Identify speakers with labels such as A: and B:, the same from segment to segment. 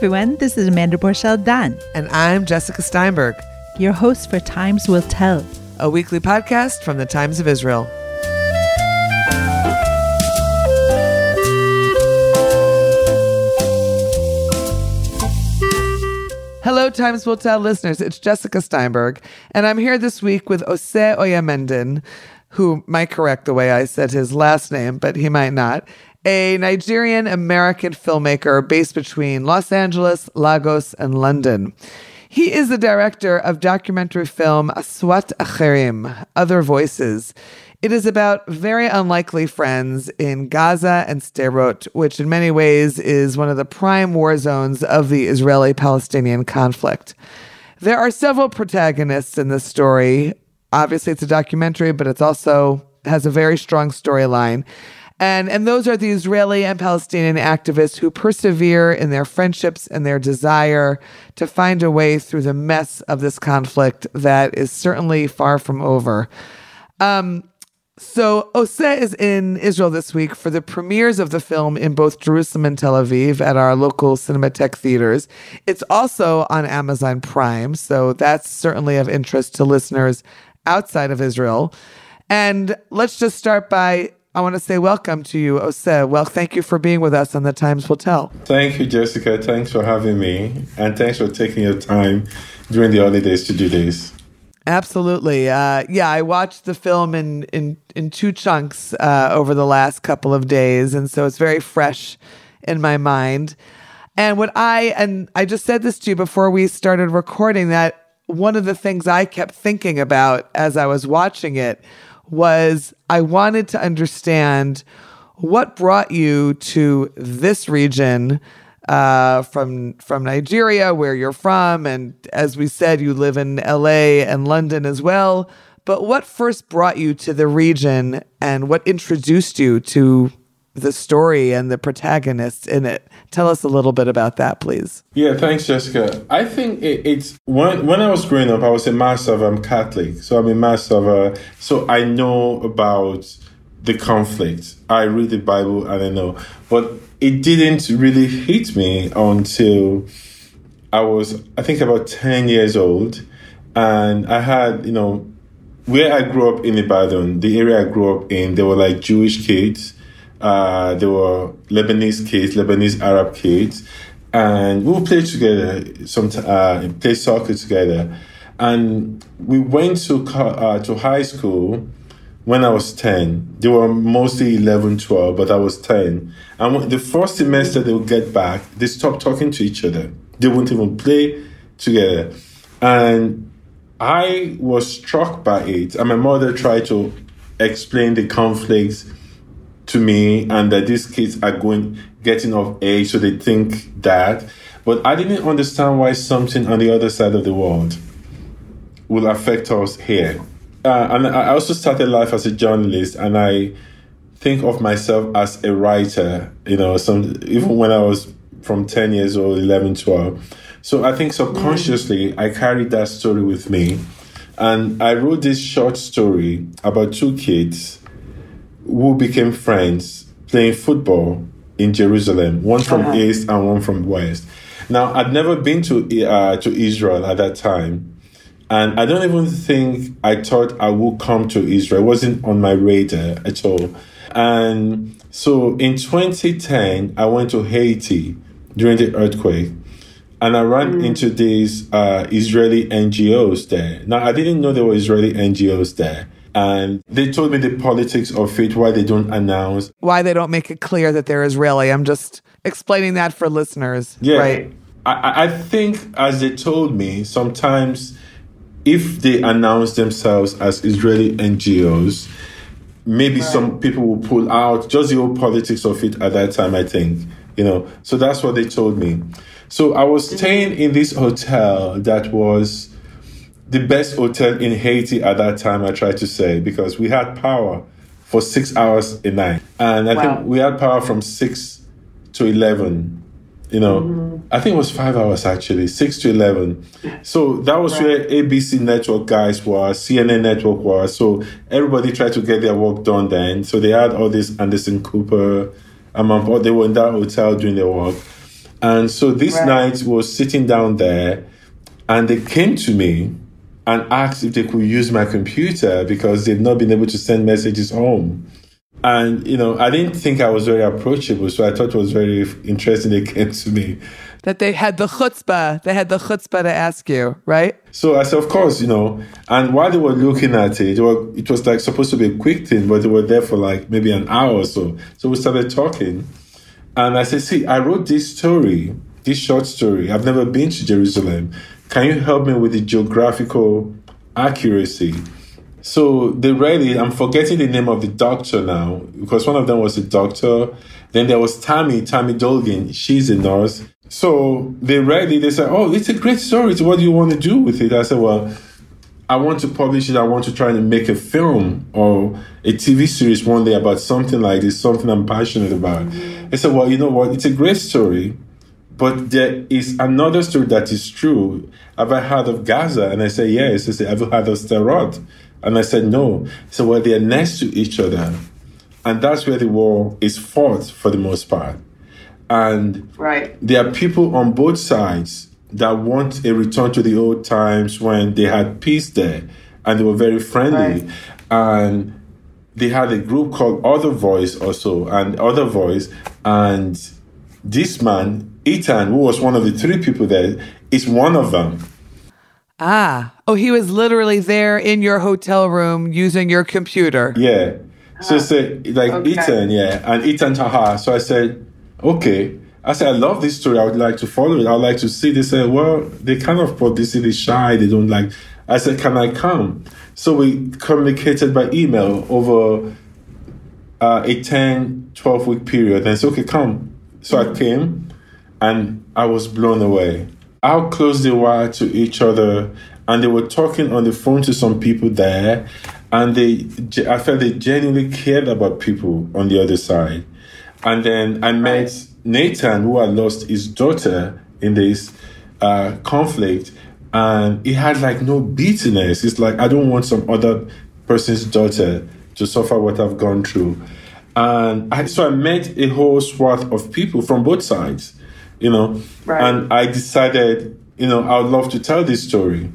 A: everyone, this is Amanda Borschel Dan,
B: And I'm Jessica Steinberg,
A: your host for Times Will Tell.
B: a weekly podcast from the Times of Israel. Hello, Times Will Tell listeners. It's Jessica Steinberg, and I'm here this week with Ose Oyamendan, who might correct the way I said his last name, but he might not. A Nigerian American filmmaker based between Los Angeles, Lagos, and London. He is the director of documentary film Aswat Acherim, Other Voices. It is about very unlikely friends in Gaza and Sderot, which in many ways is one of the prime war zones of the Israeli Palestinian conflict. There are several protagonists in this story. Obviously, it's a documentary, but it's also has a very strong storyline. And, and those are the Israeli and Palestinian activists who persevere in their friendships and their desire to find a way through the mess of this conflict that is certainly far from over. Um, so Ose is in Israel this week for the premieres of the film in both Jerusalem and Tel Aviv at our local Cinematheque theaters. It's also on Amazon Prime, so that's certainly of interest to listeners outside of Israel. And let's just start by I want to say welcome to you, Ose. Well, thank you for being with us on the Times Will Tell.
C: Thank you, Jessica. Thanks for having me. And thanks for taking your time during the holidays to do this.
B: Absolutely. Uh, yeah, I watched the film in in in two chunks uh, over the last couple of days, and so it's very fresh in my mind. And what I and I just said this to you before we started recording that one of the things I kept thinking about as I was watching it was I wanted to understand what brought you to this region uh, from from Nigeria, where you're from, and as we said, you live in L.A. and London as well. But what first brought you to the region, and what introduced you to the story and the protagonists in it? Tell us a little bit about that, please.
C: Yeah, thanks, Jessica. I think it, it's when when I was growing up, I was a master of I'm Catholic, so I'm a master of uh, so I know about the conflict. I read the Bible and I know, but it didn't really hit me until I was, I think, about 10 years old. And I had, you know, where I grew up in the Ibadan, the area I grew up in, there were like Jewish kids, uh, there were Lebanese kids, Lebanese Arab kids, and we would play together, some uh, play soccer together. And we went to, uh, to high school when I was 10. They were mostly 11, 12, but I was 10. And the first semester they would get back, they stopped talking to each other. They wouldn't even play together. And I was struck by it. And my mother tried to explain the conflicts to me and that these kids are going getting of age so they think that. But I didn't understand why something on the other side of the world will affect us here. Uh, and I also started life as a journalist, and I think of myself as a writer. You know, some even when I was from ten years old, 11, 12. So I think subconsciously I carried that story with me, and I wrote this short story about two kids who became friends playing football in Jerusalem, one from uh-huh. east and one from west. Now I'd never been to uh, to Israel at that time. And I don't even think I thought I would come to Israel. It wasn't on my radar at all. And so in 2010, I went to Haiti during the earthquake. And I ran mm. into these uh, Israeli NGOs there. Now, I didn't know there were Israeli NGOs there. And they told me the politics of it, why they don't announce.
B: Why they don't make it clear that they're Israeli. I'm just explaining that for listeners.
C: Yeah.
B: Right.
C: I, I think, as they told me, sometimes if they announce themselves as Israeli NGOs, maybe right. some people will pull out just the old politics of it at that time, I think. You know, so that's what they told me. So I was staying in this hotel that was the best hotel in Haiti at that time, I try to say, because we had power for six hours a night. And I wow. think we had power from six to 11 you know mm-hmm. i think it was five hours actually six to 11 so that was right. where abc network guys were cnn network were so everybody tried to get their work done then so they had all this anderson cooper among they were in that hotel doing their work And so this
B: Right.
C: night was sitting down there and they came to me and asked if they could use my computer because they've not been able to send messages home. And, you know, I didn't think I was very approachable, so I thought it was very interesting they came to me.
B: That they had the chutzpah. They had the chutzpah to ask you, right?
C: So I said, of course, you know. And while they were looking at it, it was, it was like supposed to be a quick thing, but they were there for like maybe an hour or so. So we started talking. And I said, see, I wrote this story, this short story. I've never been to Jerusalem. Can you help me with the geographical accuracy? So they read it. I'm forgetting the name of the doctor now because one of them was a doctor. Then there was Tammy, Tammy Dolgin. She's a nurse. So they read it. They said, "Oh, it's a great story. So what do you want to do with it?" I said, "Well, I want to publish it. I want to try and make a film or a TV series one day about something like this, something I'm passionate about." I said, "Well, you know what? It's a great story." But there is another story that is true. Have I heard of Gaza? And I said, yes. He said, have you heard of Sderot? And I said, no. Said, well, they're next to each other. And that's where the war is fought for the most part. And
B: Right.
C: there are people on both sides that want a return to the old times when they had peace there and they were very friendly.
B: Right.
C: And they had a group called Other Voice also, and Other Voice. And this man, Ethan, who was one of the three people there, is one of them.
B: Ah. Oh, he was literally there in your hotel room using your computer.
C: Yeah. So I said, like
B: Okay.
C: Ethan, yeah, and Ethan Taha. So I said, okay. I said, I love this story. I would like to follow it. I would like to see. They said, well, they kind of publicity shy. They don't like. I said, can I come? So we communicated by email over uh, a 10, 12 week period. And I said, okay, come. So I came and I was blown away. How close they were to each other. And they were talking on the phone to some people there. And they, I felt they genuinely cared about people on the other side. And then I met Nathan, who had lost his daughter in this uh, conflict. And he had like no bitterness. It's like, I don't want some other person's daughter to suffer what I've gone through. And I, so I met a whole swath of people from both sides, you know.
B: Right.
C: And I decided, you know, I would love to tell this story.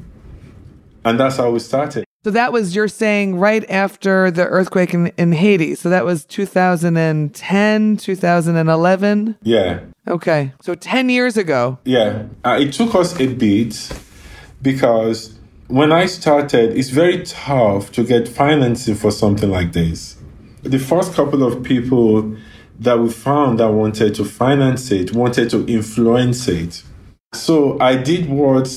C: And that's how we started.
B: So that was you're saying right after the earthquake in, in Haiti. So that was 2010, 2011.
C: Yeah.
B: Okay. So 10 years ago.
C: Yeah, uh, it took us a bit because when I started, it's very tough to get financing for something like this. The first couple of people that we found that wanted to finance it, wanted to influence it. So I did what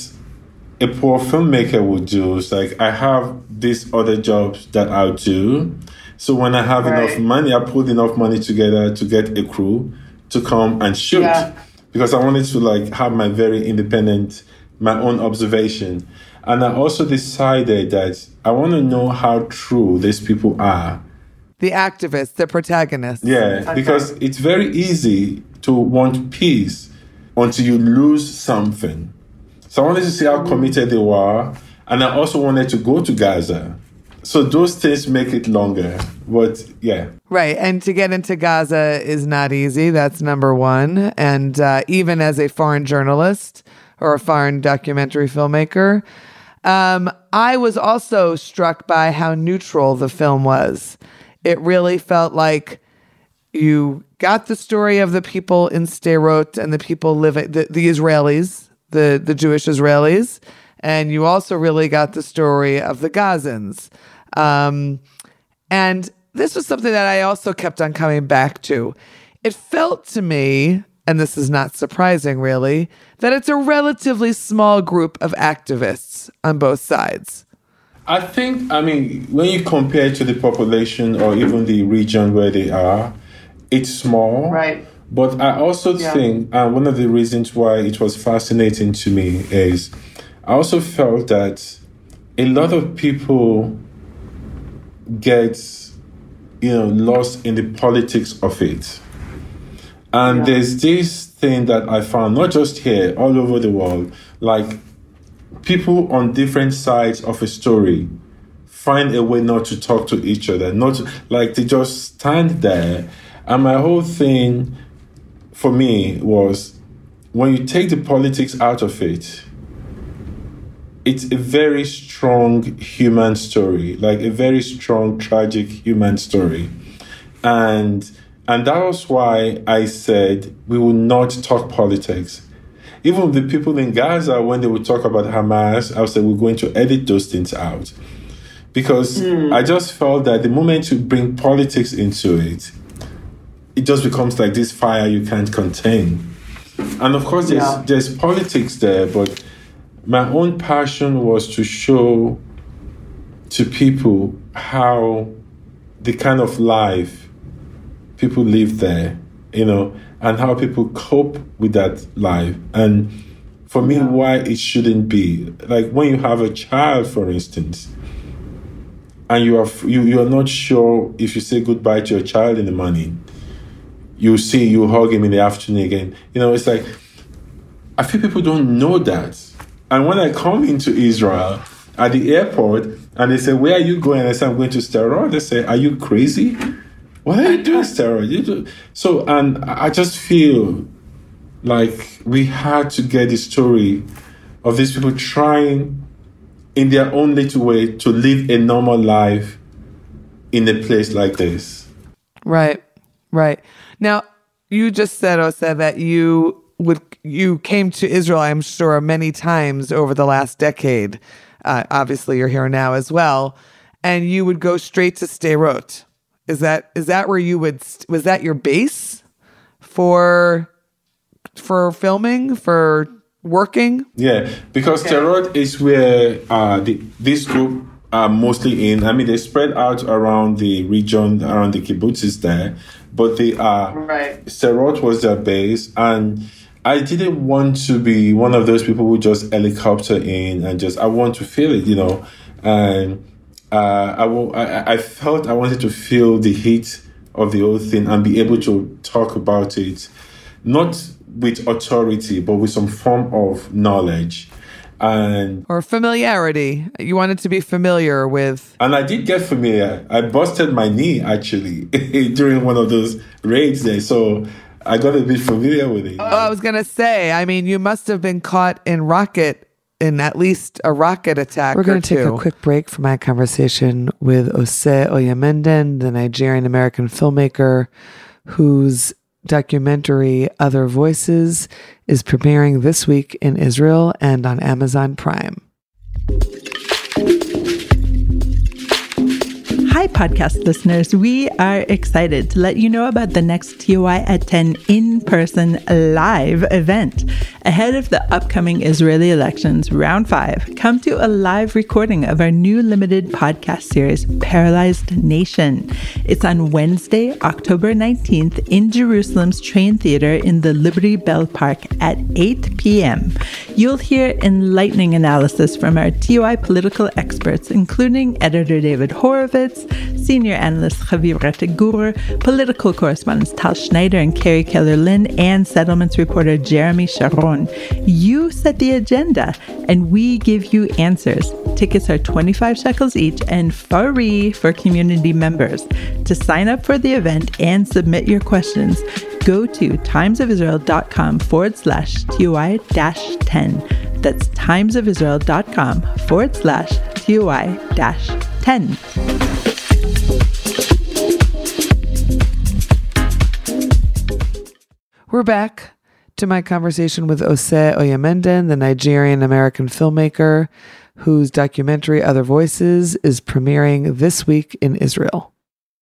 C: a poor filmmaker would do. It's like I have these other jobs that I'll do. So when I have
B: Right.
C: enough money, I put enough money together to get a crew to come and shoot
B: Yeah.
C: because I wanted to like have my very independent, my own observation. And I also decided that I want to know how true these people are.
B: The activists, the protagonists.
C: Yeah, because it's very easy to want peace until you lose something. So I wanted to see how committed they were, and I also wanted to go to Gaza. So those things make it longer. But yeah,
B: Right. And to get into Gaza is not easy. That's number one. And uh, even as a foreign journalist or a foreign documentary filmmaker, um, I was also struck by how neutral the film was. It really felt like you got the story of the people in Sderot and the people living, the, the Israelis, the, the Jewish Israelis, and you also really got the story of the Gazans. Um, and this was something that I also kept on coming back to. It felt to me, and this is not surprising really, that it's a relatively small group of activists on both sides.
C: I think, I mean, when you compare to the population or even the region where they are, it's small.
B: Right.
C: But I also
B: Yeah.
C: think, and one of the reasons why it was fascinating to me is I also felt that a lot of people get, you know, lost in the politics of it. And there's this thing that I found, not just here, all over the world, like people on different sides of a story find a way not to talk to each other, not to, like they just stand there. And my whole thing for me was when you take the politics out of it, it's a very strong human story, like a very strong, tragic human story. And and that was why I said we will not talk politics. Even the people in Gaza, when they would talk about Hamas, I said we're going to edit those things out. Because mm. I just felt that the moment you bring politics into it, it just becomes like this fire you can't contain. And of course, there's, yeah. there's politics there, but my own passion was to show to people how the kind of life people live there, you know, and how people cope with that life. And for me, yeah. why it shouldn't be. Like when you have a child, for instance, and you are you, you are not sure if you say goodbye to your child in the morning, you see you hug him in the afternoon again. You know, it's like I feel people don't know that. And when I come into Israel at the airport and they say, Where are you going? And I say, I'm going to Sderot. They say, Are you crazy? What are you doing, Sderot? You do so and I just feel like we had to get the story of these people trying in their own little way to live a normal life in a place like this.
B: Right. Right. Now, you just said, Ose, that you would you came to Israel, I'm sure, many times over the last decade. Uh, obviously, you're here now as well, and you would go straight to Sderot. Is that is that where you would was that your base for for filming for working?
C: Yeah, because okay. Sderot is where uh, the, this group are mostly in. I mean, they spread out around the region, around the kibbutzes there, but they are right. Sderot was their base and I didn't want to be one of those people who just helicopter in and just I want to feel it, you know, and uh, I, will, I I felt I wanted to feel the heat of the whole thing and be able to talk about it, not with authority but with some form of knowledge and
B: or familiarity. You wanted to be familiar with.
C: And I did get familiar. I busted my knee actually during one of those raids there, so I got a bit familiar with it.
B: Oh, I was gonna say. I mean, you must have been caught in rocket in at least a rocket attack. We're going to take a quick break for my conversation with Ose Oyamendan, the Nigerian American filmmaker whose documentary Other Voices is premiering this week in Israel and on Amazon Prime.
A: Hi, podcast listeners. We are excited to let you know about the next TOI at 10 in person live event. Ahead of the upcoming Israeli elections, round five, come to a live recording of our new limited podcast series, Paralyzed Nation. It's on Wednesday, October 19th in Jerusalem's Train Theater in the Liberty Bell Park at 8 p.m. You'll hear enlightening analysis from our TOI political experts, including editor David Horovitz, senior analyst Haviv Rettig Gur, political correspondents Tal Schneider and Carrie Keller Lynn, and settlements reporter Jeremy Sharon. You set the agenda, and we give you answers. Tickets are 25 shekels each and free for community members. To sign up for the event and submit your questions, go to timesofisrael.com forward slash TOI 10. That's timesofisrael.com forward slash TOI 10.
B: We're back to my conversation with Ose Oyamendan, the Nigerian American filmmaker whose documentary Other Voices is premiering this week in Israel.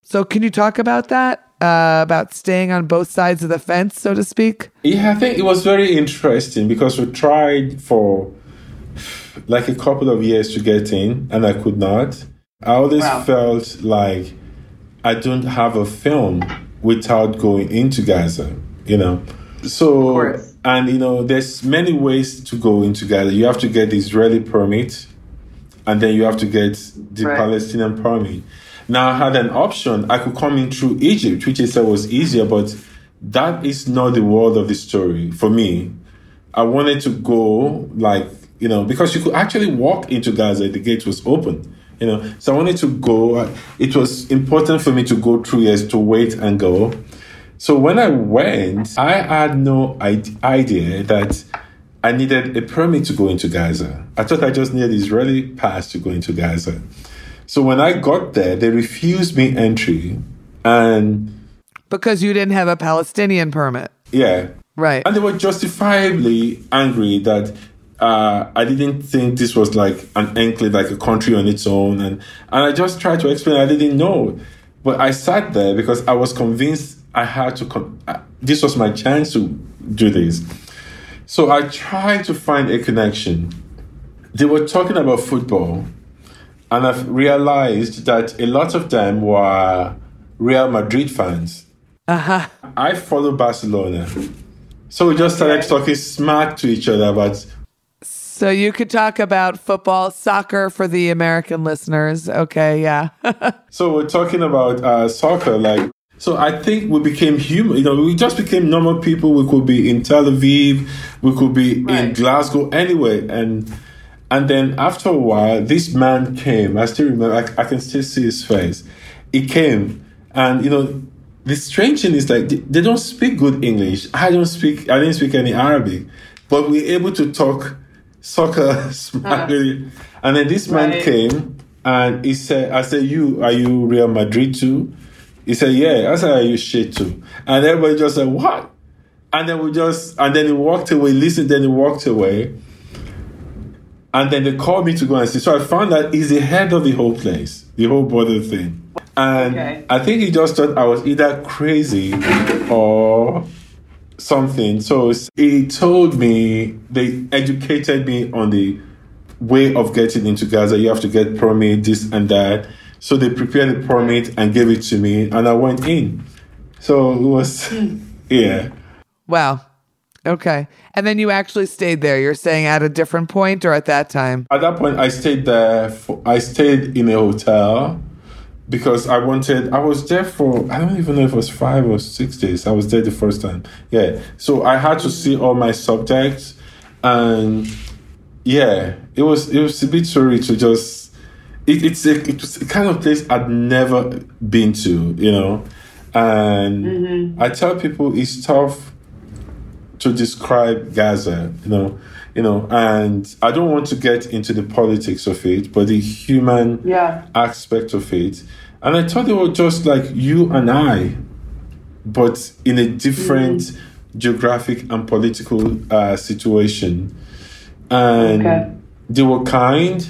B: So, can you talk about that? Uh, about staying on both sides of the fence, so to speak?
C: Yeah, I think it was very interesting because we tried for like a couple of years to get in, and I could not. I always wow. felt like I don't have a film without going into Gaza you know. So and you know, there's many ways to go into Gaza. You have to get the Israeli permit, and then you have to get the right. Palestinian permit. Now I had an option. I could come in through Egypt, which I said was easier, but that is not the world of the story for me. I wanted to go like you know because you could actually walk into Gaza. The gate was open. You know, so I wanted to go. It was important for me to go through years to wait and go So when I went, I had no idea that I needed a permit to go into Gaza. I thought I just needed Israeli pass to go into Gaza. So when I got there, they refused me entry and
B: because you didn't have a Palestinian permit.
C: Yeah.
B: Right.
C: And they were justifiably angry that uh, I didn't think this was like an enclave, like a country on its own. And, and I just tried to explain I didn't know. But I sat there because I was convinced I had to, con- uh, this was my chance to do this. So I tried to find a connection. They were talking about football, and I've realized that a lot of them were Real Madrid fans.
B: Uh-huh.
C: I follow Barcelona. So we just started talking smack to each other about
B: so you could talk about football, soccer for the American listeners. Okay, yeah.
C: so we're talking about uh, soccer, like. So I think we became human. You know, we just became normal people. We could be in Tel Aviv, we could be right. in Glasgow, anyway, and and then after a while, this man came. I still remember. I, I can still see his face. He came, and you know, the strange thing is like they don't speak good English. I don't speak. I didn't speak any Arabic, but we're able to talk soccer smiling. Uh, and then this man right. came and he said, I said, You are you Real Madrid too? He said, Yeah. I said, Are you shit too? And everybody just said, What? And then we just and then he walked away, listened, then he walked away. And then they called me to go and see. So I found that he's the head of the whole place, the whole border thing. And okay. I think he just thought I was either crazy or something. So he told me, they educated me on the way of getting into Gaza. You have to get permit, this and that. So they prepared the permit and gave it to me, and I went in. So it was, yeah.
B: Wow. Okay. And then you actually stayed there. You're saying at a different point or at that time?
C: At that point, I stayed there. For, I stayed in a hotel because I wanted, I was there for, I don't even know if it was five or six days. I was there the first time. Yeah. So I had to see all my subjects and yeah, it was, it was a bit sorry to just, it, it's a, it was a kind of place I'd never been to, you know, and mm-hmm. I tell people it's tough to describe Gaza, you know, you know, and I don't want to get into the politics of it, but the human
A: yeah.
C: aspect of it. And I thought they were just like you and I, but in a different mm. geographic and political uh, situation. And okay. they were kind.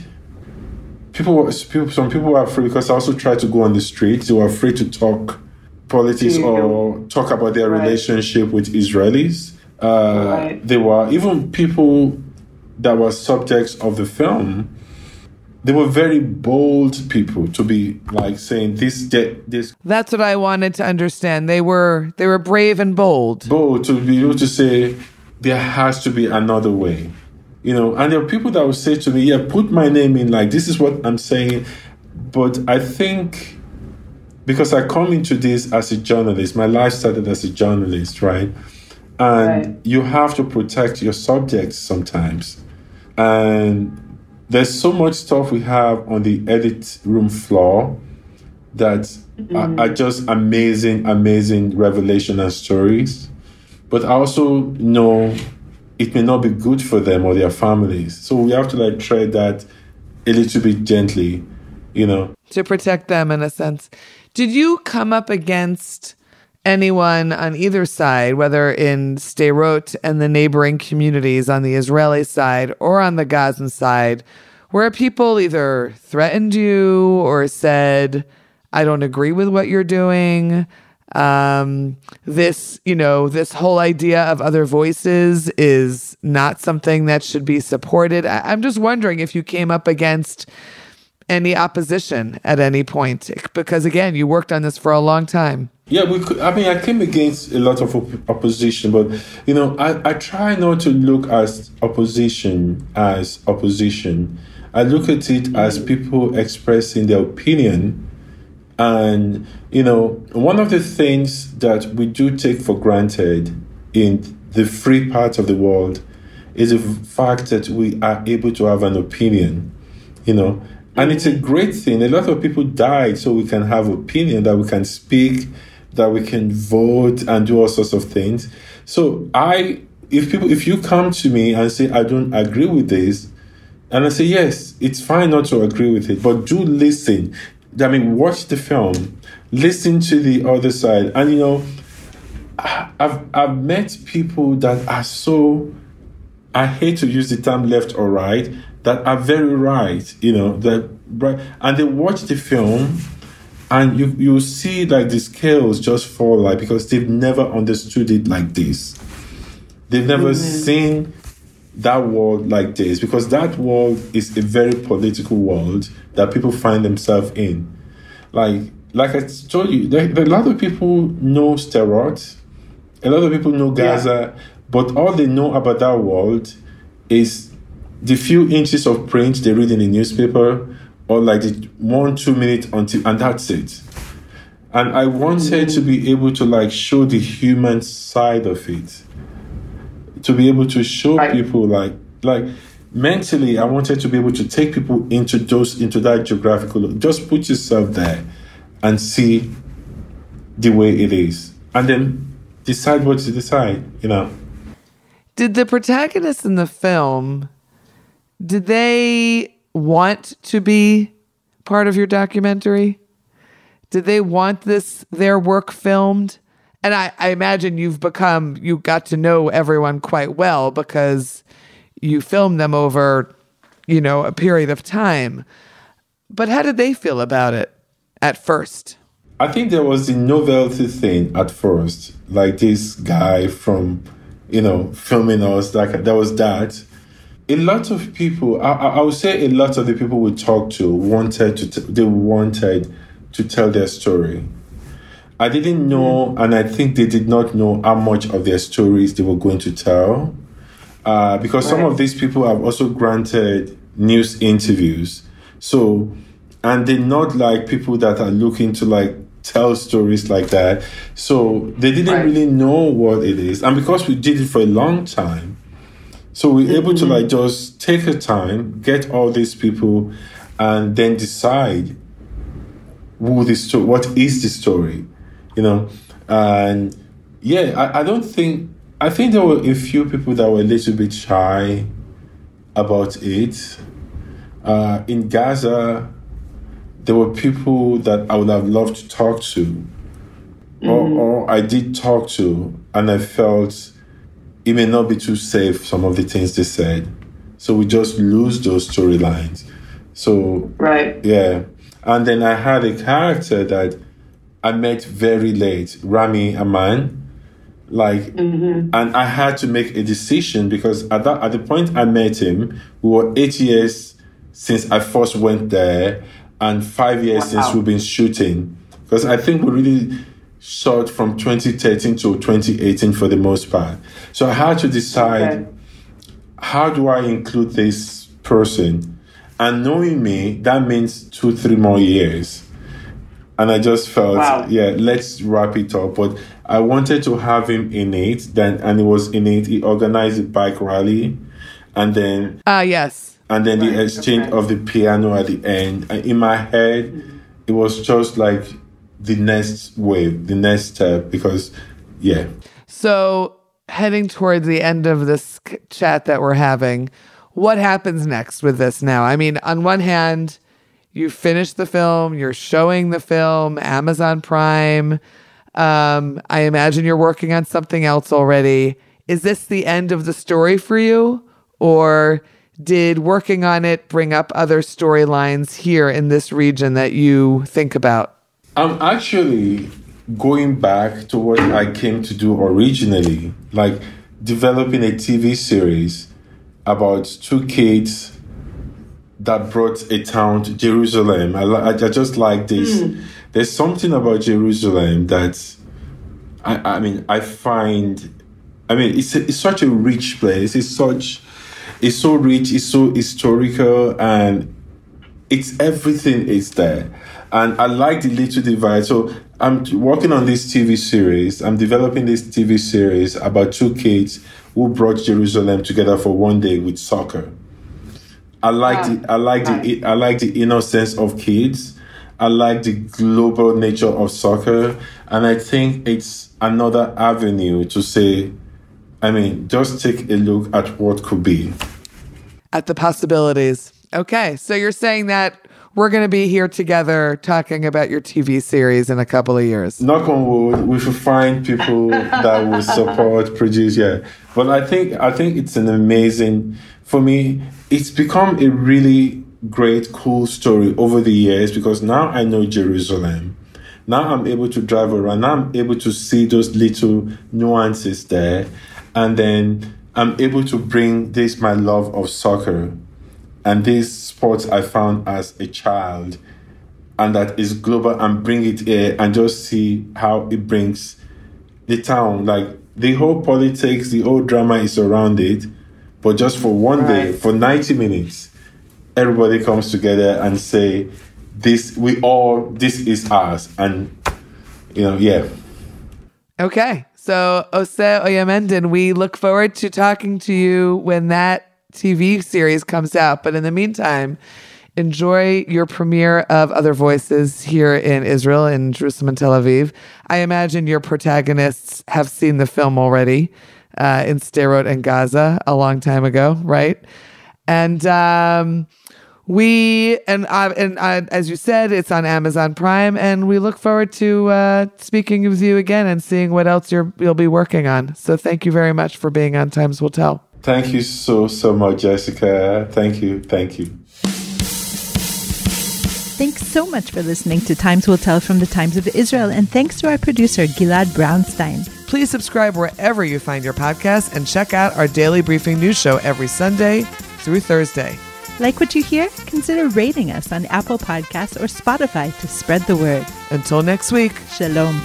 C: People people, some people were afraid because I also tried to go on the streets. They were afraid to talk politics mm-hmm. or talk about their right. relationship with Israelis. Uh, right. They were even people that were subjects of the film. They were very bold people to be like saying this, this.
B: That's what I wanted to understand. They were they were brave and bold.
C: Bold to be able to say there has to be another way, you know. And there are people that will say to me, "Yeah, put my name in. Like this is what I'm saying." But I think because I come into this as a journalist, my life started as a journalist, right? and right. you have to protect your subjects sometimes and there's so much stuff we have on the edit room floor that mm-hmm. are, are, just amazing amazing revelation and stories but i also know it may not be good for them or their families. So we have to like tread that a little bit gently you know.
B: To protect them in a sense. Did you come up against anyone on either side, whether in Sderot and the neighboring communities on the Israeli side or on the Gazan side, where people either threatened you or said, I don't agree with what you're doing. Um, this, you know, this whole idea of other voices is not something that should be supported. I- I'm just wondering if you came up against any opposition at any point because again you worked on this for a long time
C: yeah we could i mean i came against a lot of op- opposition but you know I, I try not to look at opposition as opposition i look at it as people expressing their opinion and you know one of the things that we do take for granted in the free part of the world is the fact that we are able to have an opinion you know and it's a great thing. A lot of people died so we can have opinion, that we can speak that we can vote and do all sorts of things. So I, if people, if you come to me and say I don't agree with this, and I say yes, it's fine not to agree with it, but do listen. I mean, watch the film, listen to the other side, and you know, I've I've met people that are so. I hate to use the term left or right, that are very right, you know, that right, and they watch the film and you you see like the scales just fall like because they've never understood it like this they've never mm-hmm. seen that world like this because that world is a very political world that people find themselves in. Like like i told you there, there, a lot of people know Sderot a lot of people know gaza yeah. but all they know about that world is the few inches of print they read in the newspaper or like the one two minutes until and that's it. And i wanted to be able to like show the human side of it to be able to show right. people like like mentally i wanted to be able to take people into those into that geographical just put yourself there and see the way it is and then decide what to decide you know
B: did the protagonists in the film did they want to be part of your documentary? Did they want this their work filmed? And I, I imagine you've become you got to know everyone quite well because you filmed them over, you know, a period of time. But how did they feel about it at first?
C: I think there was the novelty thing at first. Like this guy from, you know, filming us, like there was that a lot of people, I, I would say a lot of the people we talked to wanted to, t- they wanted to tell their story. I didn't know, and I think they did not know how much of their stories they were going to tell. Uh, because right. some of these people have also granted news interviews. So, and they're not like people that are looking to like tell stories like that. So they didn't right. really know what it is. And because we did it for a long time, so we're able to like just take a time, get all these people, and then decide who the story, what is the story, you know, and yeah, I, I don't think I think there were a few people that were a little bit shy about it. Uh, in Gaza, there were people that I would have loved to talk to, mm-hmm. or, or I did talk to, and I felt it may not be too safe, some of the things they said. So we just lose those storylines. So,
D: right.
C: Yeah. And then I had a character that I met very late, Rami Aman. Like, mm-hmm. and I had to make a decision because at that, at the point I met him, we were eight years since I first went there and five years wow. since we've been shooting. Because I think we really shot from 2013 to 2018 for the most part. So I had to decide okay. how do I include this person? And knowing me, that means two, three more years. And I just felt, wow. yeah, let's wrap it up. But I wanted to have him in it, then, and it was in it. He organized a bike rally, and then
B: ah, uh, yes,
C: and then right. the exchange okay. of the piano at the end. And in my head, mm-hmm. it was just like the next wave, the next step, because yeah.
B: So heading towards the end of this chat that we're having, what happens next with this now? I mean, on one hand, you finish the film, you're showing the film, Amazon Prime. Um, I imagine you're working on something else already. Is this the end of the story for you? Or did working on it bring up other storylines here in this region that you think about?
C: I'm actually going back to what I came to do originally, like developing a TV series about two kids that brought a town to Jerusalem. I, I, I just like this. Mm. There's something about Jerusalem that I, I mean, I find. I mean, it's, a, it's such a rich place. It's such, it's so rich. It's so historical, and it's everything is there and I like the little divide. So I'm working on this TV series. I'm developing this TV series about two kids who brought Jerusalem together for one day with soccer. I like the I like the I like the innocence of kids, I like the global nature of soccer. And I think it's another avenue to say, I mean, just take a look at what could be.
B: At the possibilities. Okay. So you're saying that we're going to be here together talking about your TV series in a couple of years.
C: Knock on wood, we should find people that will support, produce. Yeah, but I think I think it's an amazing. For me, it's become a really great, cool story over the years because now I know Jerusalem. Now I'm able to drive around. Now I'm able to see those little nuances there, and then I'm able to bring this my love of soccer and these sports I found as a child and that is global and bring it here and just see how it brings the town like the whole politics the whole drama is around it but just for one right. day for 90 minutes everybody comes together and say this we all this is us. and you know yeah
B: okay so Ose Oyamendan, we look forward to talking to you when that TV series comes out. But in the meantime, enjoy your premiere of Other Voices here in Israel, in Jerusalem and Tel Aviv. I imagine your protagonists have seen the film already uh, in Sderot and Gaza a long time ago, right? And um, we and uh, and uh, as you said, it's on Amazon Prime, and we look forward to uh, speaking with you again and seeing what else you're you'll be working on. So thank you very much for being on Times Will Tell.
C: Thank you so, so much, Jessica. Thank you. Thank you.
A: Thanks so much for listening to Times Will Tell from the Times of Israel, and thanks to our producer, Gilad Brownstein.
B: Please subscribe wherever you find your podcast and check out our daily briefing news show every Sunday through Thursday.
A: Like what you hear? Consider rating us on Apple Podcasts or Spotify to spread the word.
B: Until next week,
A: Shalom.